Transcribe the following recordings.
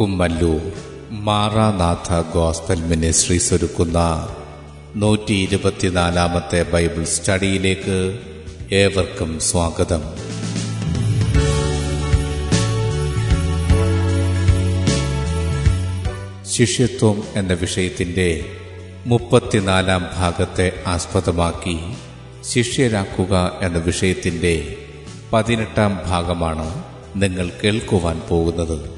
Kummallur Maranatha gospel ministries ഒരുക്കുന്ന നൂറ്റി ഇരുപത്തിനാലാമത്തെ ബൈബിൾ സ്റ്റഡിയിലേക്ക് ഏവർക്കും സ്വാഗതം. ശിഷ്യത്വം എന്ന വിഷയത്തിന്റെ മുപ്പത്തിനാലാം ഭാഗത്തെ ആസ്പദമാക്കി ശിഷ്യരാക്കുക എന്ന വിഷയത്തിന്റെ പതിനെട്ടാം ഭാഗമാണ് നിങ്ങൾ കേൾക്കുവാൻ പോകുന്നത്.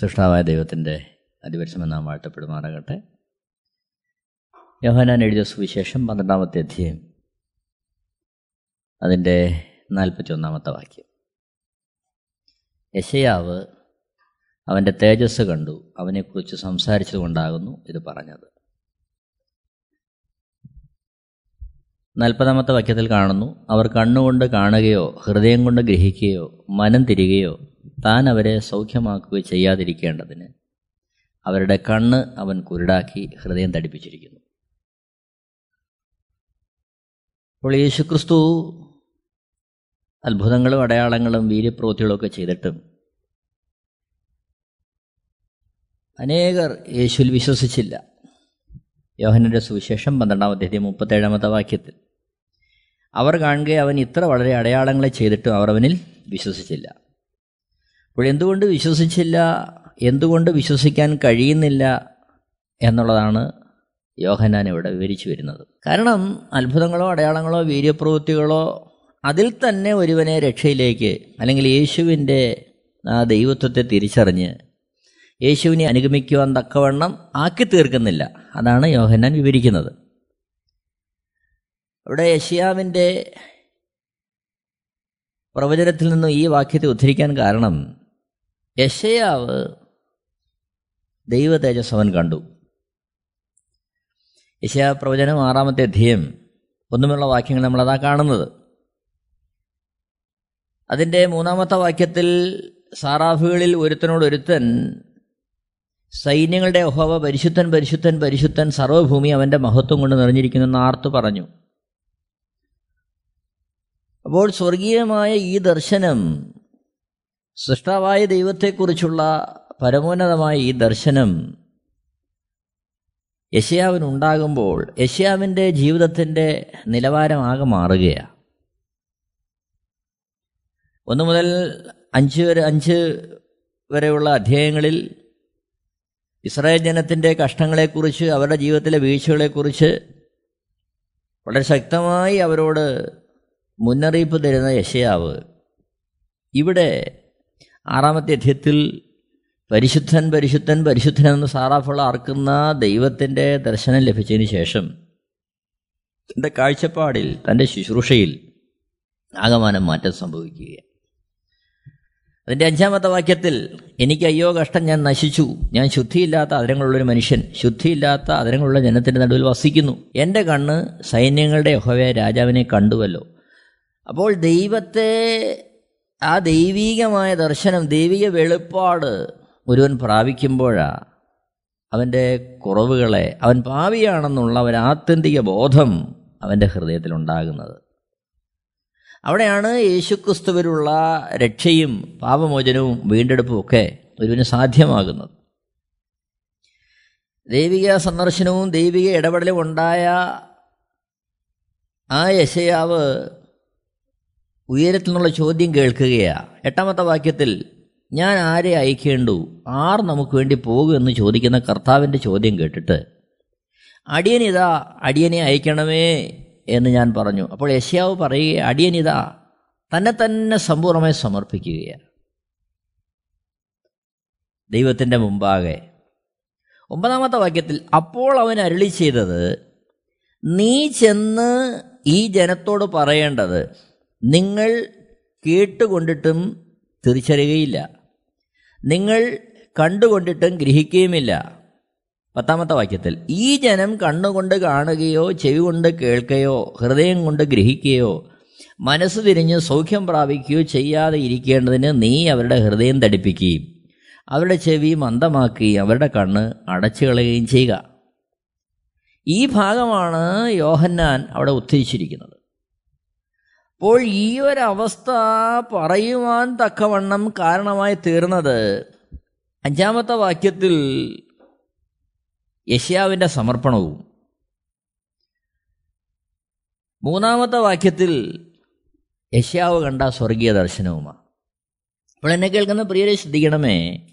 സൃഷ്ടാവായ ദൈവത്തിന്റെ അതിപരിശ്രമം നാം വാഴ്ത്തപ്പെടുമാറാകട്ടെ. യോഹനാൻ എഴുതിയ സുവിശേഷം പന്ത്രണ്ടാമത്തെ അധ്യായം അതിന്റെ നാൽപ്പത്തി ഒന്നാമത്തെ വാക്യം. യശയാവ് അവന്റെ തേജസ് കണ്ടു അവനെക്കുറിച്ച് സംസാരിച്ചതുകൊണ്ടാകുന്നു ഇത് പറഞ്ഞത്. നാൽപ്പതാമത്തെ വാക്യത്തിൽ കാണുന്നു അവർ കണ്ണുകൊണ്ട് കാണുകയോ ഹൃദയം കൊണ്ട് ഗ്രഹിക്കുകയോ മനം തിരികയോ താൻ അവരെ സൗഖ്യമാക്കുകയോ ചെയ്യാതിരിക്കേണ്ടതിന്. അവരുടെ കണ്ണ് അവൻ കുരുടാക്കി ഹൃദയം തടിപ്പിച്ചിരിക്കുന്നു. അപ്പോൾ യേശുക്രിസ്തു അത്ഭുതങ്ങളും അടയാളങ്ങളും വീര്യപ്രവൃത്തികളും ഒക്കെ ചെയ്തിട്ടും അനേകർ യേശുവിൽ വിശ്വസിച്ചില്ല. യോഹനന്റെ സുവിശേഷം പന്ത്രണ്ടാം അധ്യായം മുപ്പത്തേഴാമത്തെ വാക്യത്തിൽ. അവർ കാണുക അവൻ ഇത്ര വളരെ അടയാളങ്ങളെ ചെയ്തിട്ടും അവർ അവനിൽ വിശ്വസിച്ചില്ല. അപ്പോൾ എന്തുകൊണ്ട് വിശ്വസിച്ചില്ല? എന്തുകൊണ്ട് വിശ്വസിക്കാൻ കഴിയുന്നില്ല? എന്നുള്ളതാണ് യോഹനാൻ ഇവിടെ വിവരിച്ചു വരുന്നത്. കാരണം അത്ഭുതങ്ങളോ അടയാളങ്ങളോ വീര്യപ്രവൃത്തികളോ അതിൽ തന്നെ ഒരുവനെ രക്ഷയിലേക്ക് അല്ലെങ്കിൽ യേശുവിന്റെ ആ ദൈവത്വത്തെ തിരിച്ചറിഞ്ഞ് യേശുവിനെ അനുഗമിക്കുവാൻ തക്കവണ്ണം ആക്കി തീർക്കുന്നില്ല അതാണ് യോഹന്നാൻ വിവരിക്കുന്നത്. അവിടെ യഷിയാവിന്റെ പ്രവചനത്തിൽ നിന്നും ഈ വാക്യത്തെ ഉദ്ധരിക്കാൻ കാരണം യഷയാവ് ദൈവ തേജസ് അവൻ കണ്ടു. യശയാ പ്രവചനം ആറാമത്തെ അധ്യയം ഒന്നുമുള്ള വാക്യങ്ങൾ നമ്മളതാ കാണുന്നത്. അതിന്റെ മൂന്നാമത്തെ വാക്യത്തിൽ സാറാഫുകളിൽ ഒരുത്തനോടൊരുത്തൻ സൈന്യങ്ങളുടെ ഒഹവ പരിശുദ്ധൻ പരിശുദ്ധൻ പരിശുദ്ധൻ സർവഭൂമി അവന്റെ മഹത്വം കൊണ്ട് നിറഞ്ഞിരിക്കുന്നു എന്ന് ആർത്തു പറഞ്ഞു. അപ്പോൾ സ്വർഗീയമായ ഈ ദർശനം സൃഷ്ടാവായ ദൈവത്തെക്കുറിച്ചുള്ള പരമോന്നതമായ ഈ ദർശനം യശയാവിനുണ്ടാകുമ്പോൾ യശയാവിന്റെ ജീവിതത്തിന്റെ നിലവാരമാകെ മാറുകയാണ്. ഒന്ന് മുതൽ അഞ്ച് വരെ അഞ്ച് വരെയുള്ള അധ്യായങ്ങളിൽ ഇസ്രായേൽ ജനത്തിന്റെ കഷ്ടങ്ങളെക്കുറിച്ച് അവരുടെ ജീവിതത്തിലെ വീഴ്ചകളെക്കുറിച്ച് വളരെ ശക്തമായി അവരോട് മുന്നറിയിപ്പ് തരുന്ന യശയാവ് ഇവിടെ ആറാമത്തെ അധ്യയത്തിൽ പരിശുദ്ധൻ പരിശുദ്ധൻ പരിശുദ്ധൻ എന്ന് സാറാഫുള്ള ആർക്കുന്ന ദൈവത്തിന്റെ ദർശനം ലഭിച്ചതിന് ശേഷം തന്റെ കാഴ്ചപ്പാടിൽ തന്റെ ശുശ്രൂഷയിൽ ആകമാനം മാറ്റം സംഭവിക്കുക അതിന്റെ അഞ്ചാമത്തെ വാക്യത്തിൽ എനിക്ക് അയ്യോ കഷ്ടം ഞാൻ നശിച്ചു. ഞാൻ ശുദ്ധിയില്ലാത്ത അതിരങ്ങളുള്ളൊരു മനുഷ്യൻ. ശുദ്ധിയില്ലാത്ത അതിരങ്ങളുള്ള ജനത്തിന്റെ നടുവിൽ വസിക്കുന്നു. എന്റെ കണ്ണ് സൈന്യങ്ങളുടെ യഹോവയ രാജാവിനെ കണ്ടുവല്ലോ. അപ്പോൾ ദൈവത്തെ ആ ദൈവീകമായ ദർശനം ദൈവിക വെളിപ്പാട് ഒരുവൻ പ്രാപിക്കുമ്പോഴാണ് അവന്റെ കുറവുകളെ അവൻ പാവിയാണെന്നുള്ള ഒരു ആത്യന്തിക ബോധം അവന്റെ ഹൃദയത്തിലുണ്ടാകുന്നത്. അവിടെയാണ് യേശുക്രിസ്തുവിലുള്ള രക്ഷയും പാപമോചനവും വീണ്ടെടുപ്പും ഒക്കെ ഒരുവിന് സാധ്യമാകുന്നത്. ദൈവിക സന്ദർശനവും ദൈവിക ഇടപെടലും ഉണ്ടായ ആ യശയാവ് ഉയരത്തിൽ നിന്നുള്ള ചോദ്യം കേൾക്കുകയാണ് എട്ടാമത്തെ വാക്യത്തിൽ ഞാൻ ആരെ അയക്കേണ്ടു? ആർ നമുക്ക് വേണ്ടി പോകും എന്ന് ചോദിക്കുന്ന കർത്താവിന്റെ ചോദ്യം കേട്ടിട്ട് അടിയനിതാ അടിയനെ അയക്കണമേ എന്ന് ഞാൻ പറഞ്ഞു. അപ്പോൾ യശ്യാവ് പറയുക അടിയനിതാ തന്നെ തന്നെ സമ്പൂർണമായി സമർപ്പിക്കുകയാണ് ദൈവത്തിന്റെ മുമ്പാകെ. ഒമ്പതാമത്തെ വാക്യത്തിൽ അപ്പോൾ അവൻ അരുളി ചെയ്തത് നീ ചെന്ന് ഈ ജനത്തോട് പറയേണ്ടത് നിങ്ങൾ കേട്ടുകൊണ്ടിട്ടും തിരിച്ചറിയുകയില്ല. നിങ്ങൾ കണ്ടുകൊണ്ടിട്ടും ഗ്രഹിക്കുകയുമില്ല. പത്താമത്തെ വാക്യത്തിൽ ഈ ജനം കണ്ണുകൊണ്ട് കാണുകയോ ചെവി കൊണ്ട് കേൾക്കുകയോ ഹൃദയം കൊണ്ട് ഗ്രഹിക്കുകയോ മനസ്സ് തിരിഞ്ഞ് സൗഖ്യം പ്രാപിക്കുകയോ ചെയ്യാതെ ഇരിക്കേണ്ടതിന് നീ അവരുടെ ഹൃദയം തടിപ്പിക്കുകയും അവരുടെ ചെവി മന്ദമാക്കുകയും അവരുടെ കണ്ണ് അടച്ചു കളയുകയും ചെയ്യുക. ഈ ഭാഗമാണ് യോഹന്നാൻ അവിടെ ഉദ്ധരിച്ചിരിക്കുന്നത്. അപ്പോൾ ഈ ഒരവസ്ഥ പറയുവാൻ തക്കവണ്ണം കാരണമായി തീർന്നത് അഞ്ചാമത്തെ വാക്യത്തിൽ യഷ്യാവിന്റെ സമർപ്പണവും. മൂന്നാമത്തെ വാക്യത്തിൽ യഷ്യാവ് കണ്ട സ്വർഗീയ ദർശനവുമാണ് അപ്പോൾ എന്നെ കേൾക്കുന്ന പ്രിയരെ ശ്രദ്ധിക്കണമേ.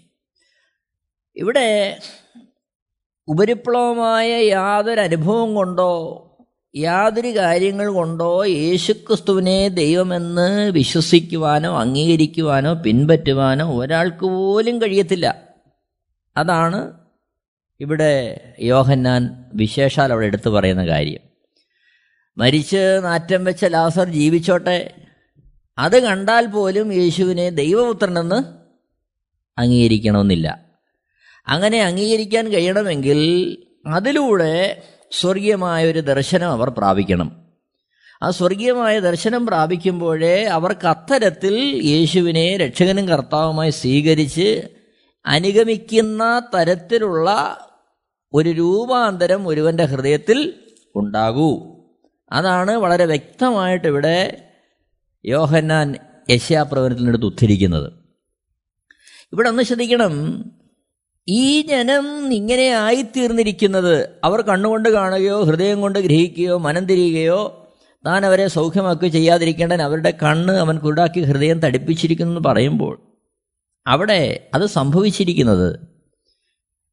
ഇവിടെ ഉപരിപ്ലവമായ യാതൊരു അനുഭവം കൊണ്ടോ യാതൊരു കാര്യങ്ങൾ കൊണ്ടോ യേശുക്രിസ്തുവിനെ ദൈവമെന്ന് വിശ്വസിക്കുവാനോ അംഗീകരിക്കുവാനോ പിൻപറ്റുവാനോ ഒരാൾക്ക് പോലും കഴിയത്തില്ല. അതാണ് ഇവിടെ യോഹന്നാൻ വിശേഷാൽ അവിടെ എടുത്തു പറയുന്ന കാര്യം. മരിച്ച് നാറ്റം വെച്ച ലാസർ ജീവിച്ചോട്ടെ. അത് കണ്ടാൽ പോലും യേശുവിനെ ദൈവപുത്രനെന്ന് അംഗീകരിക്കണമെന്നില്ല. അങ്ങനെ അംഗീകരിക്കാൻ കഴിയണമെങ്കിൽ അതിലൂടെ സ്വർഗീയമായ ഒരു ദർശനം അവർ പ്രാപിക്കണം. ആ സ്വർഗീയമായ ദർശനം പ്രാപിക്കുമ്പോഴേ അവർക്ക് അത്തരത്തിൽ യേശുവിനെ രക്ഷകനും കർത്താവുമായി സ്വീകരിച്ച് അനുഗമിക്കുന്ന തരത്തിലുള്ള ഒരു രൂപാന്തരം ഒരുവന്റെ ഹൃദയത്തിൽ ഉണ്ടാകൂ. അതാണ് വളരെ വ്യക്തമായിട്ട് ഇവിടെ യോഹന്നാൻ യശ്യാപ്രവനത്തിനടുത്ത് ഉദ്ധരിക്കുന്നത്. ഇവിടെ ഒന്ന് ശ്രദ്ധിക്കണം. ഈ ജനം ഇങ്ങനെ ആയിത്തീർന്നിരിക്കുന്നത് അവർ കണ്ണുകൊണ്ട് കാണുകയോ ഹൃദയം കൊണ്ട് ഗ്രഹിക്കുകയോ മനം തിരിയുകയോ താൻ അവരെ സൗഖ്യമാക്കുകയോ ചെയ്യാതിരിക്കേണ്ടൻ അവരുടെ കണ്ണ് അവൻ കുരുടാക്കി ഹൃദയം തടിപ്പിച്ചിരിക്കുന്നു എന്ന് പറയുമ്പോൾ അവിടെ അത് സംഭവിച്ചിരിക്കുന്നത്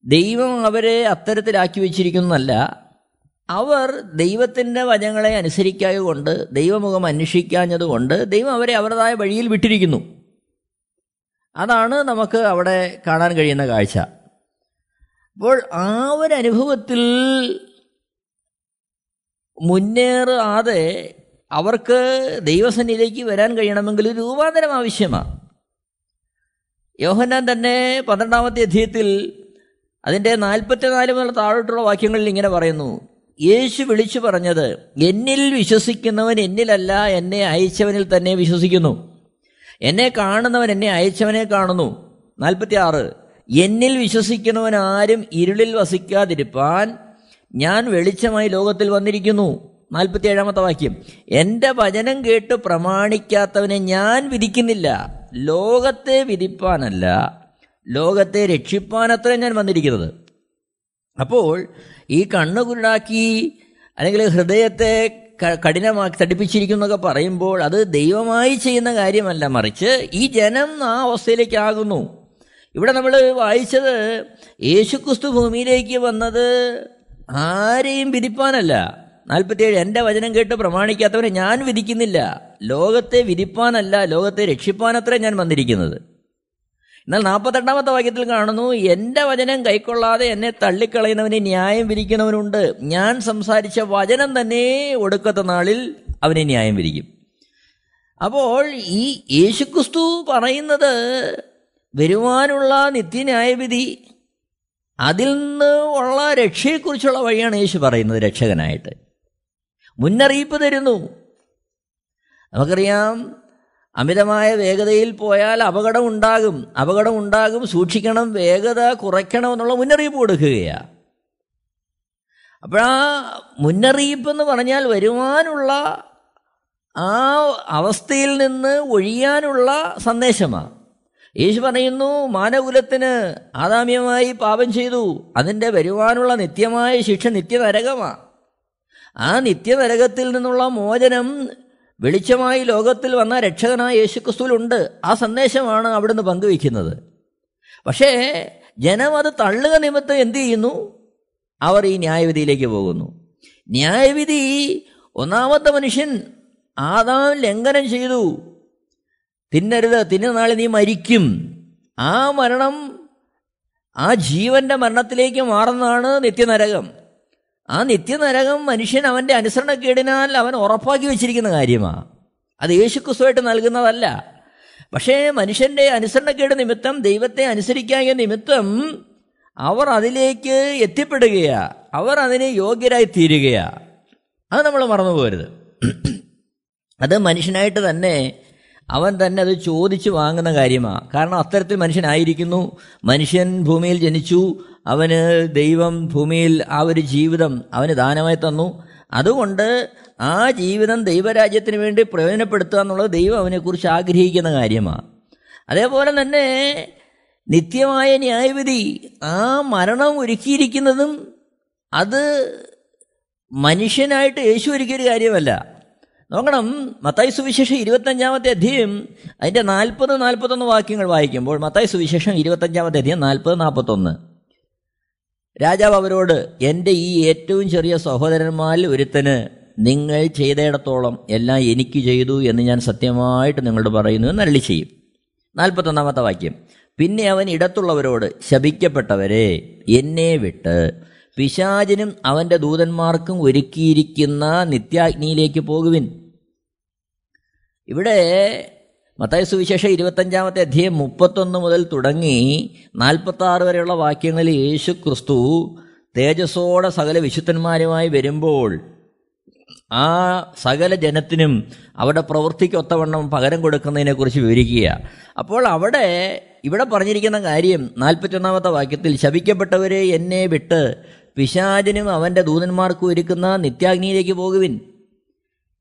ദൈവം അവരെ അത്തരത്തിലാക്കി വെച്ചിരിക്കുന്നതല്ല. അവർ ദൈവത്തിന്റെ വചനങ്ങളെ അനുസരിക്കായ കൊണ്ട് ദൈവമുഖം അന്വേഷിക്കാഞ്ഞതുകൊണ്ട് ദൈവം അവരെ അവരുടേതായ വഴിയിൽ വിട്ടിരിക്കുന്നു. അതാണ് നമുക്ക് അവിടെ കാണാൻ കഴിയുന്ന കാഴ്ച. അപ്പോൾ ആ ഒരു അനുഭവത്തിൽ മുന്നേറാതെ അവർക്ക് ദൈവസന്നിധിയിലേക്ക് വരാൻ കഴിയണമെങ്കിൽ രൂപാന്തരം ആവശ്യമാണ്. യോഹന്നാൻ തന്നെ പന്ത്രണ്ടാമത്തെ അധ്യയത്തിൽ അതിന്റെ നാൽപ്പത്തിനാല് മുതൽ താഴോട്ടുള്ള വാക്യങ്ങളിൽ ഇങ്ങനെ പറയുന്നു യേശു വിളിച്ചു പറഞ്ഞത് എന്നിൽ വിശ്വസിക്കുന്നവൻ എന്നിലല്ല എന്നെ അയച്ചവനിൽ തന്നെ വിശ്വസിക്കുന്നു. എന്നെ കാണുന്നവൻ എന്നെ അയച്ചവനെ കാണുന്നു. നാൽപ്പത്തി ആറ് എന്നിൽ വിശ്വസിക്കുന്നവൻ ആരും ഇരുളിൽ വസിക്കാതിരിപ്പാൻ ഞാൻ വെളിച്ചമായി ലോകത്തിൽ വന്നിരിക്കുന്നു. നാൽപ്പത്തി ഏഴാമത്തെ വാക്യം. എന്റെ വചനം കേട്ട് പ്രമാണിക്കാത്തവനെ ഞാൻ വിധിക്കുന്നില്ല. ലോകത്തെ വിധിപ്പാനല്ല. ലോകത്തെ രക്ഷിപ്പാനത്രേ ഞാൻ വന്നിരിക്കുന്നത്. അപ്പോൾ ഈ കണ്ണുകുരുടാക്കി അല്ലെങ്കിൽ ഹൃദയത്തെ കഠിനമാക്കി തടിപ്പിച്ചിരിക്കുന്നൊക്കെ പറയുമ്പോൾ അത് ദൈവമായി ചെയ്യുന്ന കാര്യമല്ല. മറിച്ച് ഈ ജനം ആ അവസ്ഥയിലേക്കാകുന്നു. ഇവിടെ നമ്മൾ വായിച്ചത് യേശുക്രിസ്തു ഭൂമിയിലേക്ക് വന്നത് ആരെയും വിധിപ്പാനല്ല. നാൽപ്പത്തിയേഴ് എന്റെ വചനം കേട്ട് പ്രമാണിക്കാത്തവരെ ഞാൻ വിധിക്കുന്നില്ല. ലോകത്തെ വിധിപ്പാനല്ല ലോകത്തെ രക്ഷിപ്പാനത്രേ ഞാൻ വന്നിരിക്കുന്നത്. എന്നാൽ നാൽപ്പത്തെട്ടാമത്തെ വാക്യത്തിൽ കാണുന്നു എന്റെ വചനം കൈക്കൊള്ളാതെ എന്നെ തള്ളിക്കളയുന്നവനെ ന്യായം വിധിക്കുന്നവനുണ്ട്. ഞാൻ സംസാരിച്ച വചനം തന്നെ ഒടുക്കത്ത നാളിൽ അവനെ ന്യായം വിധിക്കും. അപ്പോൾ ഈ യേശുക്രിസ്തു പറയുന്നത് വരുവാനുള്ള നിത്യന്യായവിധി അതിൽ നിന്ന് ഉള്ള രക്ഷയെക്കുറിച്ചുള്ള വഴിയാണ് യേശു പറയുന്നത് രക്ഷകനായിട്ട്. മുന്നറിയിപ്പ് തരുന്നു. നമുക്കറിയാം അമിതമായ വേഗതയിൽ പോയാൽ അപകടം ഉണ്ടാകും അപകടം ഉണ്ടാകും സൂക്ഷിക്കണം വേഗത കുറയ്ക്കണം എന്നുള്ള മുന്നറിയിപ്പ് കൊടുക്കുകയാണ് അപ്പോഴാ മുന്നറിയിപ്പ് എന്ന് പറഞ്ഞാൽ വരുവാനുള്ള ആ അവസ്ഥയിൽ നിന്ന് ഒഴിയാനുള്ള സന്ദേശമാണ് യേശു പറയുന്നു മാനകുലത്തിന് ആദാമ്യമായി പാപം ചെയ്തു. അതിന്റെ വരുവാനുള്ള നിത്യമായ ശിക്ഷ നിത്യനരകമാണ് ആ നിത്യനരകത്തിൽ നിന്നുള്ള മോചനം വെളിച്ചമായി ലോകത്തിൽ വന്ന രക്ഷകനായ യേശുക്രിസ്തുവിലുണ്ട്. ആ സന്ദേശമാണ് അവിടുന്ന് പങ്കുവയ്ക്കുന്നത്. പക്ഷേ ജനം അത് തള്ളുക നിമിത്തം എന്തു ചെയ്യുന്നു? അവർ ഈ ന്യായവിധിയിലേക്ക് പോകുന്നു. ന്യായവിധി ഒന്നാമത്തെ മനുഷ്യൻ ആദാം ലംഘനം ചെയ്തു. തിന്നരുത് തിന്ന നാളെ നീ മരിക്കും. ആ മരണം ആ ജീവന്റെ മരണത്തിലേക്ക് മാറുന്നതാണ് നിത്യനരകം. ആ നിത്യനരകം മനുഷ്യൻ അവന്റെ അനുസരണക്കേടിനാൽ അവൻ ഉറപ്പാക്കി വെച്ചിരിക്കുന്ന കാര്യമാണ് അത് യേശുക്രിസ്തുവായിട്ട് നൽകുന്നതല്ല. പക്ഷേ മനുഷ്യന്റെ അനുസരണക്കേട് നിമിത്തം ദൈവത്തെ അനുസരിക്കായ നിമിത്തം അവർ അതിലേക്ക് എത്തിപ്പെടുകയാ. അവർ അതിന് യോഗ്യരായി തീരുകയാ. അത് നമ്മൾ മറന്നു പോരുത് അത് മനുഷ്യനായിട്ട് തന്നെ അവൻ തന്നെ അത് ചോദിച്ചു വാങ്ങുന്ന കാര്യമാണ് കാരണം അത്തരത്തിൽ മനുഷ്യനായിരിക്കുന്നു. മനുഷ്യൻ ഭൂമിയിൽ ജനിച്ചു. അവന് ദൈവം ഭൂമിയിൽ ആ ഒരു ജീവിതം അവന് ദാനമായി തന്നു. അതുകൊണ്ട് ആ ജീവിതം ദൈവരാജ്യത്തിന് വേണ്ടി പ്രയോജനപ്പെടുത്തുക എന്നുള്ളത് ദൈവം അവനെക്കുറിച്ച് ആഗ്രഹിക്കുന്ന കാര്യമാണ് അതേപോലെ തന്നെ നിത്യമായ ന്യായവിധി ആ മരണം ഒരുക്കിയിരിക്കുന്നതും അത് മനുഷ്യനായിട്ട് യേശു ഒരുക്കിയൊരു കാര്യമല്ല. നോക്കണം. മത്തായി സുവിശേഷം ഇരുപത്തഞ്ചാമത്തെ അധ്യയം അതിന്റെ നാൽപ്പത് നാൽപ്പത്തൊന്ന് വാക്യങ്ങൾ വായിക്കുമ്പോൾ മത്തായി സുവിശേഷം ഇരുപത്തഞ്ചാമത്തെ അധ്യയം നാൽപ്പത് നാൽപ്പത്തൊന്ന്. രാജാവ് അവരോട് എന്റെ ഈ ഏറ്റവും ചെറിയ സഹോദരന്മാരിൽ ഒരുത്തന് നിങ്ങൾ ചെയ്തയിടത്തോളം എല്ലാം എനിക്ക് ചെയ്തു എന്ന് ഞാൻ സത്യമായിട്ട് നിങ്ങളോട് പറയുന്നു എന്ന് അരളി ചെയ്യും. നാൽപ്പത്തൊന്നാമത്തെ വാക്യം പിന്നെ അവൻ ഇടത്തുള്ളവരോട് ശപിക്കപ്പെട്ടവരെ എന്നെ വിട്ട് പിശാചിനും അവന്റെ ദൂതന്മാർക്കും ഒരുക്കിയിരിക്കുന്ന നിത്യാഗ്നിയിലേക്ക് പോകുവിൻ. ഇവിടെ മത്തായ സുവിശേഷം ഇരുപത്തഞ്ചാമത്തെ അധ്യയം മുപ്പത്തൊന്ന് മുതൽ തുടങ്ങി നാൽപ്പത്തി ആറ് വരെയുള്ള വാക്യങ്ങളിൽ യേശു ക്രിസ്തു തേജസ്സോടെ സകല വിശുദ്ധന്മാരുമായി വരുമ്പോൾ ആ സകല ജനത്തിനും അവിടെ പ്രവൃത്തിക്കൊത്തവണ്ണം പകരം കൊടുക്കുന്നതിനെക്കുറിച്ച് വിവരിക്കുക. അപ്പോൾ അവിടെ ഇവിടെ പറഞ്ഞിരിക്കുന്ന കാര്യം നാൽപ്പത്തൊന്നാമത്തെ വാക്യത്തിൽ ശപിക്കപ്പെട്ടവരെ എന്നെ വിട്ട് പിശാചിനും അവന്റെ ദൂതന്മാർക്കും ഒരുക്കുന്ന നിത്യാഗ്നിയിലേക്ക് പോകുവിൻ.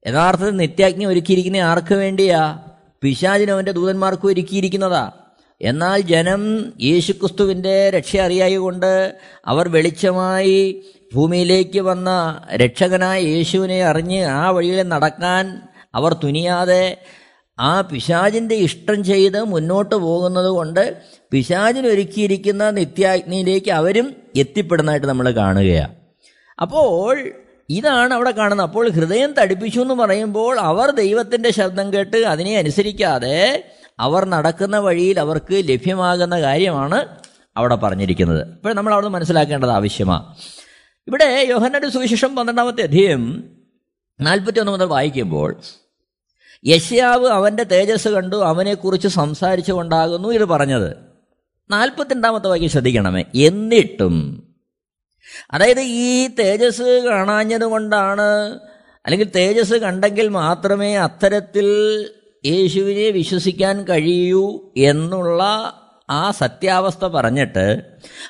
യഥാർത്ഥത്തിൽ നിത്യാജ്ഞ ഒരുക്കിയിരിക്കുന്ന ആർക്ക് വേണ്ടിയാ? പിശാചിനും അവന്റെ ദൂതന്മാർക്കും ഒരുക്കിയിരിക്കുന്നതാ. എന്നാൽ ജനം യേശുക്രിസ്തുവിന്റെ രക്ഷ അറിയായതുകൊണ്ട് അവർ വെളിച്ചമായി ഭൂമിയിലേക്ക് വന്ന രക്ഷകനായ യേശുവിനെ അറിഞ്ഞ് ആ വഴിയിൽ നടക്കാൻ അവർ തുനിയാതെ ആ പിശാചിന്റെ ഇഷ്ടം ചെയ്ത് മുന്നോട്ട് പോകുന്നത് കൊണ്ട് പിശാചിനൊരുക്കിയിരിക്കുന്ന നിത്യാഗ്നിയിലേക്ക് അവരും എത്തിപ്പെടുന്നതായിട്ട് നമ്മൾ കാണുകയാണ് അപ്പോൾ ഇതാണ് അവിടെ കാണുന്നത്. അപ്പോൾ ഹൃദയം തടിപ്പിച്ചു എന്ന് പറയുമ്പോൾ അവർ ദൈവത്തിന്റെ ശബ്ദം കേട്ട് അതിനെ അനുസരിക്കാതെ അവർ നടക്കുന്ന വഴിയിൽ അവർക്ക് ലഭ്യമാകുന്ന കാര്യമാണ് അവിടെ പറഞ്ഞിരിക്കുന്നത്. അപ്പോൾ നമ്മൾ അവിടെ മനസ്സിലാക്കേണ്ടത് ആവശ്യമാണ് ഇവിടെ യോഹന്നയുടെ സുവിശേഷം പന്ത്രണ്ടാമത്തെ അധ്യയം നാൽപ്പത്തി ഒന്ന് മുതൽ വായിക്കുമ്പോൾ യശ്യാവ് അവന്റെ തേജസ് കണ്ടു അവനെക്കുറിച്ച് സംസാരിച്ചു കൊണ്ടാകുന്നു ഇത് പറഞ്ഞത്. നാൽപ്പത്തിരണ്ടാമത്തെ വാക്യം ശ്രദ്ധിക്കണമേ. എന്നിട്ടും അതായത് ഈ തേജസ് കാണാഞ്ഞത് കൊണ്ടാണ്. അല്ലെങ്കിൽ തേജസ് കണ്ടെങ്കിൽ മാത്രമേ അത്തരത്തിൽ യേശുവിനെ വിശ്വസിക്കാൻ കഴിയൂ എന്നുള്ള ആ സത്യാവസ്ഥ പറഞ്ഞിട്ട്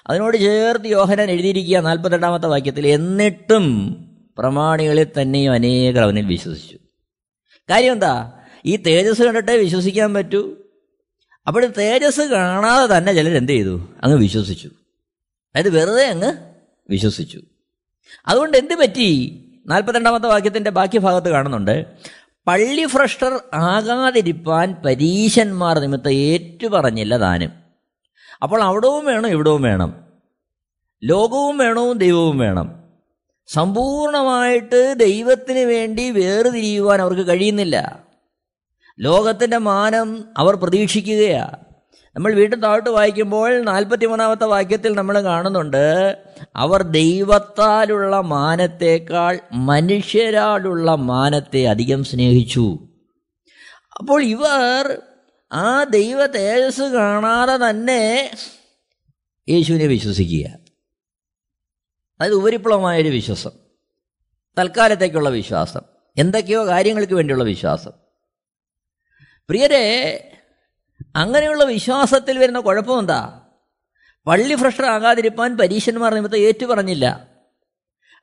അതിനോട് ചേർത്ത് യോഹനൻ എഴുതിയിരിക്കുക നാൽപ്പത്തെട്ടാമത്തെ വാക്യത്തിൽ എന്നിട്ടും പ്രമാണികളിൽ തന്നെയും അനേകർ അവനിൽ വിശ്വസിച്ചു. കാര്യം എന്താ? ഈ തേജസ് കണ്ടിട്ടേ വിശ്വസിക്കാൻ പറ്റൂ. അപ്പോൾ തേജസ് കാണാതെ തന്നെ ചിലർ എന്ത് ചെയ്തു? അങ്ങ് വിശ്വസിച്ചു. അതായത് വെറുതെ അങ്ങ് വിശ്വസിച്ചു. അതുകൊണ്ട് എന്ത് പറ്റി? നാൽപ്പത്തിരണ്ടാമത്തെ വാക്യത്തിന്റെ ബാക്കി ഭാഗത്ത് കാണുന്നുണ്ട്. പള്ളി ഭ്രഷ്ടർ ആകാതിരിപ്പാൻ പരീശന്മാർ നിമിത്തം ഏറ്റുപറഞ്ഞില്ല താനും. അപ്പോൾ അവിടവും വേണം ഇവിടവും വേണം. ലോകവും വേണവും ദൈവവും വേണം. സമ്പൂർണമായിട്ട് ദൈവത്തിന് വേണ്ടി വേർതിരിയുവാൻ അവർക്ക് കഴിയുന്നില്ല. ലോകത്തിന്റെ മാനം അവർ പ്രതീക്ഷിക്കുകയാണ് നമ്മൾ വീട്ടിൽ താഴോട്ട് വായിക്കുമ്പോൾ നാൽപ്പത്തി മൂന്നാമത്തെ വാക്യത്തിൽ നമ്മൾ കാണുന്നുണ്ട് അവർ ദൈവത്താലുള്ള മാനത്തേക്കാൾ മനുഷ്യരാലുള്ള മാനത്തെ അധികം സ്നേഹിച്ചു. അപ്പോൾ ഇവർ ആ ദൈവ തേജസ് കാണാതെ തന്നെ യേശുവിനെ വിശ്വസിക്കുക. അതായത് ഉപരിപ്ലവമായൊരു വിശ്വാസം തൽക്കാലത്തേക്കുള്ള വിശ്വാസം എന്തൊക്കെയോ കാര്യങ്ങൾക്ക് വേണ്ടിയുള്ള വിശ്വാസം. പ്രിയരെ അങ്ങനെയുള്ള വിശ്വാസത്തിൽ വരുന്ന കുഴപ്പം എന്താ പള്ളി ആകാതിരിപ്പാൻ പരീശന്മാർ നിമിത്തം ഏറ്റു പറഞ്ഞില്ല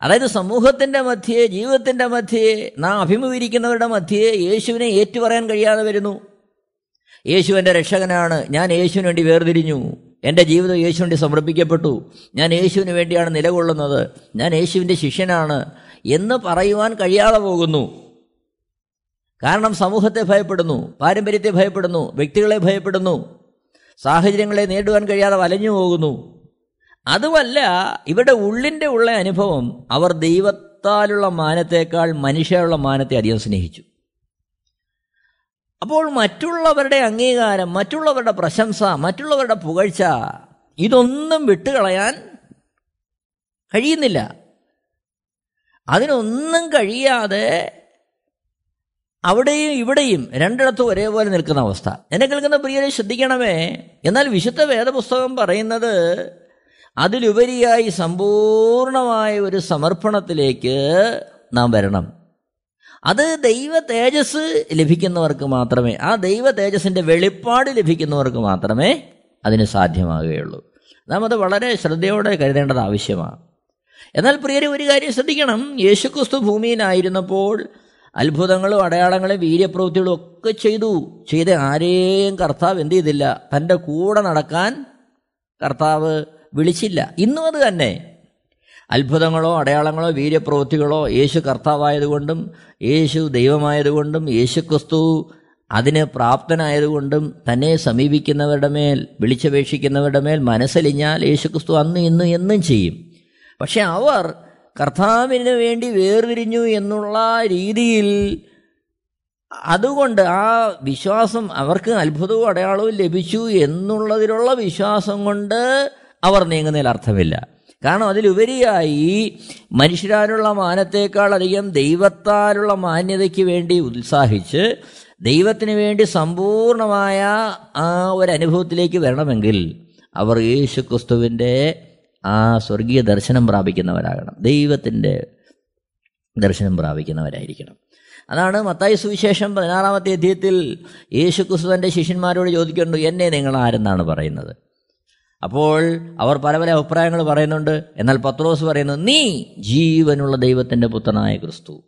അതായത് സമൂഹത്തിന്റെ മധ്യേ ജീവിതത്തിന്റെ മധ്യേ നാം അഭിമുഖീകരിക്കുന്നവരുടെ മധ്യേ യേശുവിനെ ഏറ്റുപറയാൻ കഴിയാതെ വരുന്നു. യേശു എന്റെ രക്ഷകനാണ്. ഞാൻ യേശുവിന് വേണ്ടി വേർതിരിഞ്ഞു. എന്റെ ജീവിതം യേശുവിന് സമർപ്പിക്കപ്പെട്ടു. ഞാൻ യേശുവിന് വേണ്ടിയാണ് നിലകൊള്ളുന്നത്. ഞാൻ യേശുവിന്റെ ശിഷ്യനാണ് എന്ന് പറയുവാൻ കഴിയാതെ പോകുന്നു. കാരണം സമൂഹത്തെ ഭയപ്പെടുന്നു പാരമ്പര്യത്തെ ഭയപ്പെടുന്നു വ്യക്തികളെ ഭയപ്പെടുന്നു സാഹചര്യങ്ങളെ നേടുവാൻ കഴിയാതെ വലഞ്ഞു പോകുന്നു. അതുമല്ല ഇവരുടെ ഉള്ളിന്റെ ഉള്ള അനുഭവം അവർ ദൈവത്താലുള്ള മാനത്തേക്കാൾ മനുഷ്യരുള്ള മാനത്തെ അധികം സ്നേഹിച്ചു. അപ്പോൾ മറ്റുള്ളവരുടെ അംഗീകാരം മറ്റുള്ളവരുടെ പ്രശംസ മറ്റുള്ളവരുടെ പുകഴ്ച ഇതൊന്നും വിട്ടുകളയാൻ കഴിയുന്നില്ല. അതിനൊന്നും കഴിയാതെ അവിടെയും ഇവിടെയും രണ്ടിടത്തും ഒരേപോലെ നിൽക്കുന്ന അവസ്ഥ. എന്നെ കേൾക്കുന്ന പ്രിയരെ ശ്രദ്ധിക്കണമേ. എന്നാൽ വിശുദ്ധ വേദപുസ്തകം പറയുന്നത് അതിലുപരിയായി സമ്പൂർണമായ ഒരു സമർപ്പണത്തിലേക്ക് നാം വരണം. അത് ദൈവ തേജസ് ലഭിക്കുന്നവർക്ക് മാത്രമേ ആ ദൈവ തേജസ്സിന്റെ വെളിപ്പാട് ലഭിക്കുന്നവർക്ക് മാത്രമേ അതിന് സാധ്യമാകുകയുള്ളൂ. നാം അത് വളരെ ശ്രദ്ധയോടെ കരുതേണ്ടത് ആവശ്യമാണ്. എന്നാൽ പ്രിയരെ ഒരു കാര്യം ശ്രദ്ധിക്കണം. യേശുക്രിസ്തു ഭൂമിയിലായിരുന്നപ്പോൾ അത്ഭുതങ്ങളും അടയാളങ്ങളും വീര്യപ്രവൃത്തികളും ഒക്കെ ചെയ്തു. ചെയ്ത ആരെയും കർത്താവ് എന്ത് ചെയ്തില്ല. തന്റെ കൂടെ നടക്കാൻ കർത്താവ് വിളിച്ചില്ല. ഇന്നും അത് തന്നെ. അത്ഭുതങ്ങളോ അടയാളങ്ങളോ വീര്യപ്രവൃത്തികളോ യേശു കർത്താവായതുകൊണ്ടും യേശു ദൈവമായതുകൊണ്ടും യേശു ക്രിസ്തു അതിന് പ്രാപ്തനായതുകൊണ്ടും തന്നെ സമീപിക്കുന്നവരുടെ മേൽ വിളിച്ചപേക്ഷിക്കുന്നവരുടെ മേൽ മനസ്സലിഞ്ഞാൽ യേശു ക്രിസ്തു അന്ന് ഇന്ന് എന്നും ചെയ്യും. പക്ഷെ അവർ കർത്താവിന് വേണ്ടി വേർതിരിഞ്ഞു എന്നുള്ള രീതിയിൽ അതുകൊണ്ട് ആ വിശ്വാസം അവർക്ക് അത്ഭുതവും അടയാളവും ലഭിച്ചു എന്നുള്ളതിലുള്ള വിശ്വാസം കൊണ്ട് അവർ നീങ്ങുന്നതിൽ അർത്ഥമില്ല. കാരണം അതിലുപരിയായി മനുഷ്യരാലുള്ള മാനത്തേക്കാൾ അധികം ദൈവത്താലുള്ള മാന്യതയ്ക്ക് വേണ്ടി ഉത്സാഹിച്ച് ദൈവത്തിന് വേണ്ടി സമ്പൂർണമായ ആ ഒരു അനുഭവത്തിലേക്ക് വരണമെങ്കിൽ അവർ യേശു ക്രിസ്തുവിന്റെ ആ സ്വർഗീയ ദർശനം പ്രാപിക്കുന്നവരാകണം. ദൈവത്തിന്റെ ദർശനം പ്രാപിക്കുന്നവരായിരിക്കണം. അതാണ് മത്തായി സുവിശേഷം പതിനാറാമത്തെ അധ്യയത്തിൽ യേശു ക്രിസ്തുവിന്റെ ശിഷ്യന്മാരോട് ചോദിക്കുന്നുണ്ട് എന്നെ നിങ്ങൾ ആരെന്നാണ് പറയുന്നത്? അപ്പോൾ അവർ പല പല അഭിപ്രായങ്ങൾ പറയുന്നുണ്ട്. എന്നാൽ പത്രോസ് പറയുന്നു നീ ജീവനുള്ള ദൈവത്തിന്റെ പുത്രനായ ക്രിസ്തു.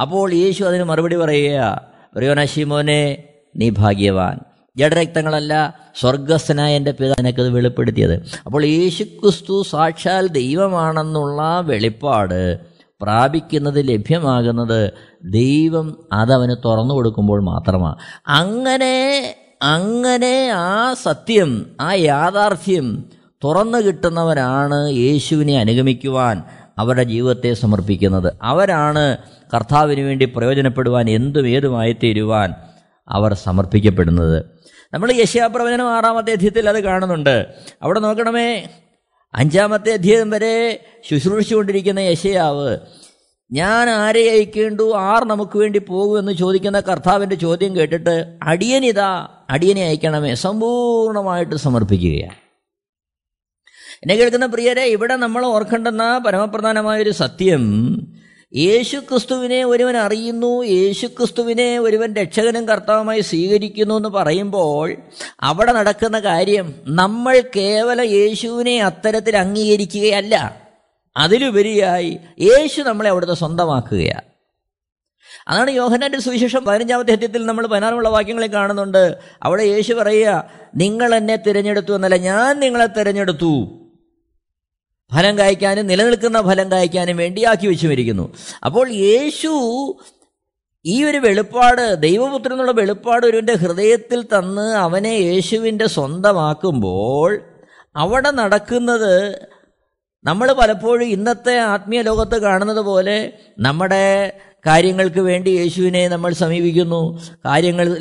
അപ്പോൾ യേശു അതിന് മറുപടി പറയുക റിയോനാശിമോനെ നീ ഭാഗ്യവാൻ. ജഡരക്തങ്ങളല്ല സ്വർഗസ്ഥനായ എന്റെ പിതാ എനിക്കത് വെളിപ്പെടുത്തിയത്. അപ്പോൾ യേശു ക്രിസ്തു സാക്ഷാൽ ദൈവമാണെന്നുള്ള വെളിപ്പാട് പ്രാപിക്കുന്നത് ലഭ്യമാകുന്നത് ദൈവം അതവന് തുറന്നു കൊടുക്കുമ്പോൾ മാത്രമാണ് അങ്ങനെ അങ്ങനെ ആ സത്യം ആ യാഥാർത്ഥ്യം തുറന്നു കിട്ടുന്നവരാണ് യേശുവിനെ അനുഗമിക്കുവാൻ അവരുടെ ജീവിതത്തെ സമർപ്പിക്കുന്നത്. അവരാണ് കർത്താവിന് വേണ്ടി പ്രയോജനപ്പെടുവാൻ എന്തും ഏതുമായി തീരുവാൻ അവർ സമർപ്പിക്കപ്പെടുന്നത്. നമ്മൾ യശയാപ്രവചനം ആറാമത്തെ അധ്യയത്തിൽ അത് കാണുന്നുണ്ട്. അവിടെ നോക്കണമേ അഞ്ചാമത്തെ അധ്യയം വരെ ശുശ്രൂഷിച്ചുകൊണ്ടിരിക്കുന്ന യശയാവ് ഞാൻ ആരെ അയക്കേണ്ടു? ആർ നമുക്ക് വേണ്ടി പോകുമെന്ന് ചോദിക്കുന്ന കർത്താവിന്റെ ചോദ്യം കേട്ടിട്ട് അടിയനിതാ അടിയനെ അയക്കണമേ സമ്പൂർണമായിട്ട് സമർപ്പിക്കുകയാണ്. എന്നെ കേൾക്കുന്ന പ്രിയരെ ഇവിടെ നമ്മൾ ഓർക്കേണ്ടുന്ന പരമപ്രധാനമായൊരു സത്യം യേശു ക്രിസ്തുവിനെ ഒരുവൻ അറിയുന്നു യേശു ക്രിസ്തുവിനെ ഒരുവൻ രക്ഷകനും കർത്താവുമായി സ്വീകരിക്കുന്നു എന്ന് പറയുമ്പോൾ അവിടെ നടക്കുന്ന കാര്യം നമ്മൾ കേവല യേശുവിനെ അത്തരത്തിൽ അംഗീകരിക്കുകയല്ല. അതിലുപരിയായി യേശു നമ്മളെ അവിടുത്തെ സ്വന്തമാക്കുകയാണ്. അതാണ് യോഹനാന്റെ സുവിശേഷം പതിനഞ്ചാമത്തെ അധ്യയത്തിൽ നമ്മൾ പതിനാറുമുള്ള വാക്യങ്ങളെ കാണുന്നുണ്ട്. അവിടെ യേശു പറയുക നിങ്ങൾ എന്നെ തിരഞ്ഞെടുത്തു എന്നല്ല ഞാൻ നിങ്ങളെ തിരഞ്ഞെടുത്തു. ഫലം കായ്ക്കാനും നിലനിൽക്കുന്ന ഫലം കായ്ക്കാനും വേണ്ടി ആക്കി വെച്ചുമിരിക്കുന്നു. അപ്പോൾ യേശു ഈ ഒരു വെളിപ്പാട് ദൈവപുത്രൻ എന്നുള്ള വെളിപ്പാട് ഒരുവിന്റെ ഹൃദയത്തിൽ തന്ന് അവനെ യേശുവിന്റെ സ്വന്തമാക്കുമ്പോൾ അവിടെ നടക്കുന്നത് നമ്മൾ പലപ്പോഴും ഇന്നത്തെ ആത്മീയ ലോകത്ത് കാണുന്നത് പോലെ നമ്മുടെ കാര്യങ്ങൾക്ക് വേണ്ടി യേശുവിനെ നമ്മൾ സമീപിക്കുന്നു. കാര്യങ്ങൾ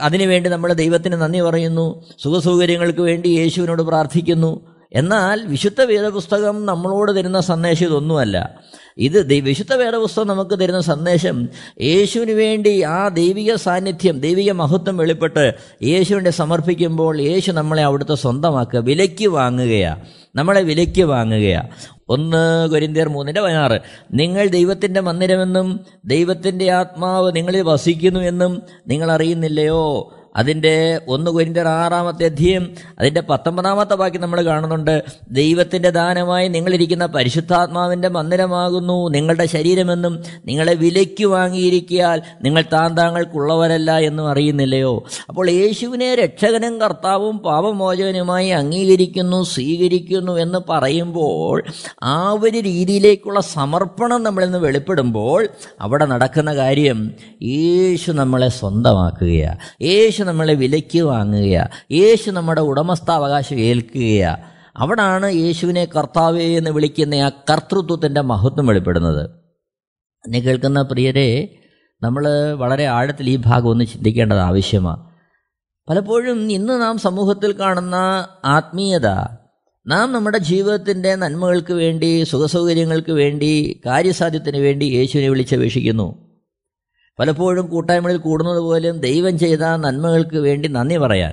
അതിനുവേണ്ടി നമ്മൾ ദൈവത്തിന് നന്ദി പറയുന്നു. സുഖസൗകര്യങ്ങൾക്ക് വേണ്ടി യേശുവിനോട് പ്രാർത്ഥിക്കുന്നു. എന്നാൽ വിശുദ്ധ വേദപുസ്തകം നമ്മളോട് തരുന്ന സന്ദേശം ഇതൊന്നുമല്ല. ഇത് വിശുദ്ധ വേദപുസ്തകം നമുക്ക് തരുന്ന സന്ദേശം യേശുവിന് വേണ്ടി ആ ദൈവിക സാന്നിധ്യം ദൈവിക മഹത്വം വെളിപ്പെട്ട് യേശുവിന്റെ സമർപ്പിക്കുമ്പോൾ യേശു നമ്മളെ അവിടുത്തെ സ്വന്തമാക്കുക വിലയ്ക്ക് വാങ്ങുകയാണ് നമ്മളെ വിലയ്ക്ക് വാങ്ങുകയാണ് ഒന്ന് കൊരിന്തിയർ മൂന്നിന്റെ പതിനാറ്. നിങ്ങൾ ദൈവത്തിന്റെ മന്ദിരമെന്നും ദൈവത്തിന്റെ ആത്മാവ് നിങ്ങളിൽ വസിക്കുന്നു എന്നും നിങ്ങൾ അറിയുന്നില്ലയോ? അതിന്റെ ഒന്ന് കൊരിന്റെ ആറാമത്തെ അധ്യയം അതിന്റെ പത്തൊമ്പതാമത്തെ ബാക്കി നമ്മൾ കാണുന്നുണ്ട്. ദൈവത്തിന്റെ ദാനമായി നിങ്ങളിരിക്കുന്ന പരിശുദ്ധാത്മാവിന്റെ മന്ദിരമാകുന്നു. നിങ്ങളുടെ ശരീരമെന്നും നിങ്ങളെ വിലയ്ക്ക് വാങ്ങിയിരിക്കിയാൽ നിങ്ങൾ താൻ താങ്കൾക്കുള്ളവരല്ല എന്നും അറിയുന്നില്ലയോ? അപ്പോൾ യേശുവിനെ രക്ഷകനും കർത്താവും പാപമോചകനുമായി അംഗീകരിക്കുന്നു സ്വീകരിക്കുന്നു എന്ന് പറയുമ്പോൾ ആ ഒരു രീതിയിലേക്കുള്ള സമർപ്പണം നമ്മളിന്ന് വെളിപ്പെടുമ്പോൾ അവിടെ നടക്കുന്ന കാര്യം യേശു നമ്മളെ സ്വന്തമാക്കുകയാണ് യേശു നമ്മളെ വിലയ്ക്ക് വാങ്ങുകയാണ് യേശു നമ്മുടെ ഉടമസ്ഥാവകാശം ഏൽക്കുകയാണ് അവിടാണ് യേശുവിനെ കർത്താവേ എന്ന് വിളിക്കുന്ന ആ കർത്തൃത്വത്തിന്റെ മഹത്വം വെളിപ്പെടുന്നത്. എന്നെ കേൾക്കുന്ന പ്രിയരെ നമ്മൾ വളരെ ആഴത്തിൽ ഈ ഭാഗം ഒന്ന് ചിന്തിക്കേണ്ടത് ആവശ്യമാണ് പലപ്പോഴും ഇന്ന് നാം സമൂഹത്തിൽ കാണുന്ന ആത്മീയത നാം നമ്മുടെ ജീവിതത്തിന്റെ നന്മകൾക്ക് വേണ്ടി സുഖസൗകര്യങ്ങൾക്ക് വേണ്ടി കാര്യസാധ്യത്തിന് വേണ്ടി യേശുവിനെ വിളിച്ചപേക്ഷിക്കുന്നു. പലപ്പോഴും കൂട്ടായ്മകളിൽ കൂടുന്നത് പോലും ദൈവം ചെയ്ത നന്മകൾക്ക് വേണ്ടി നന്ദി പറയാൻ.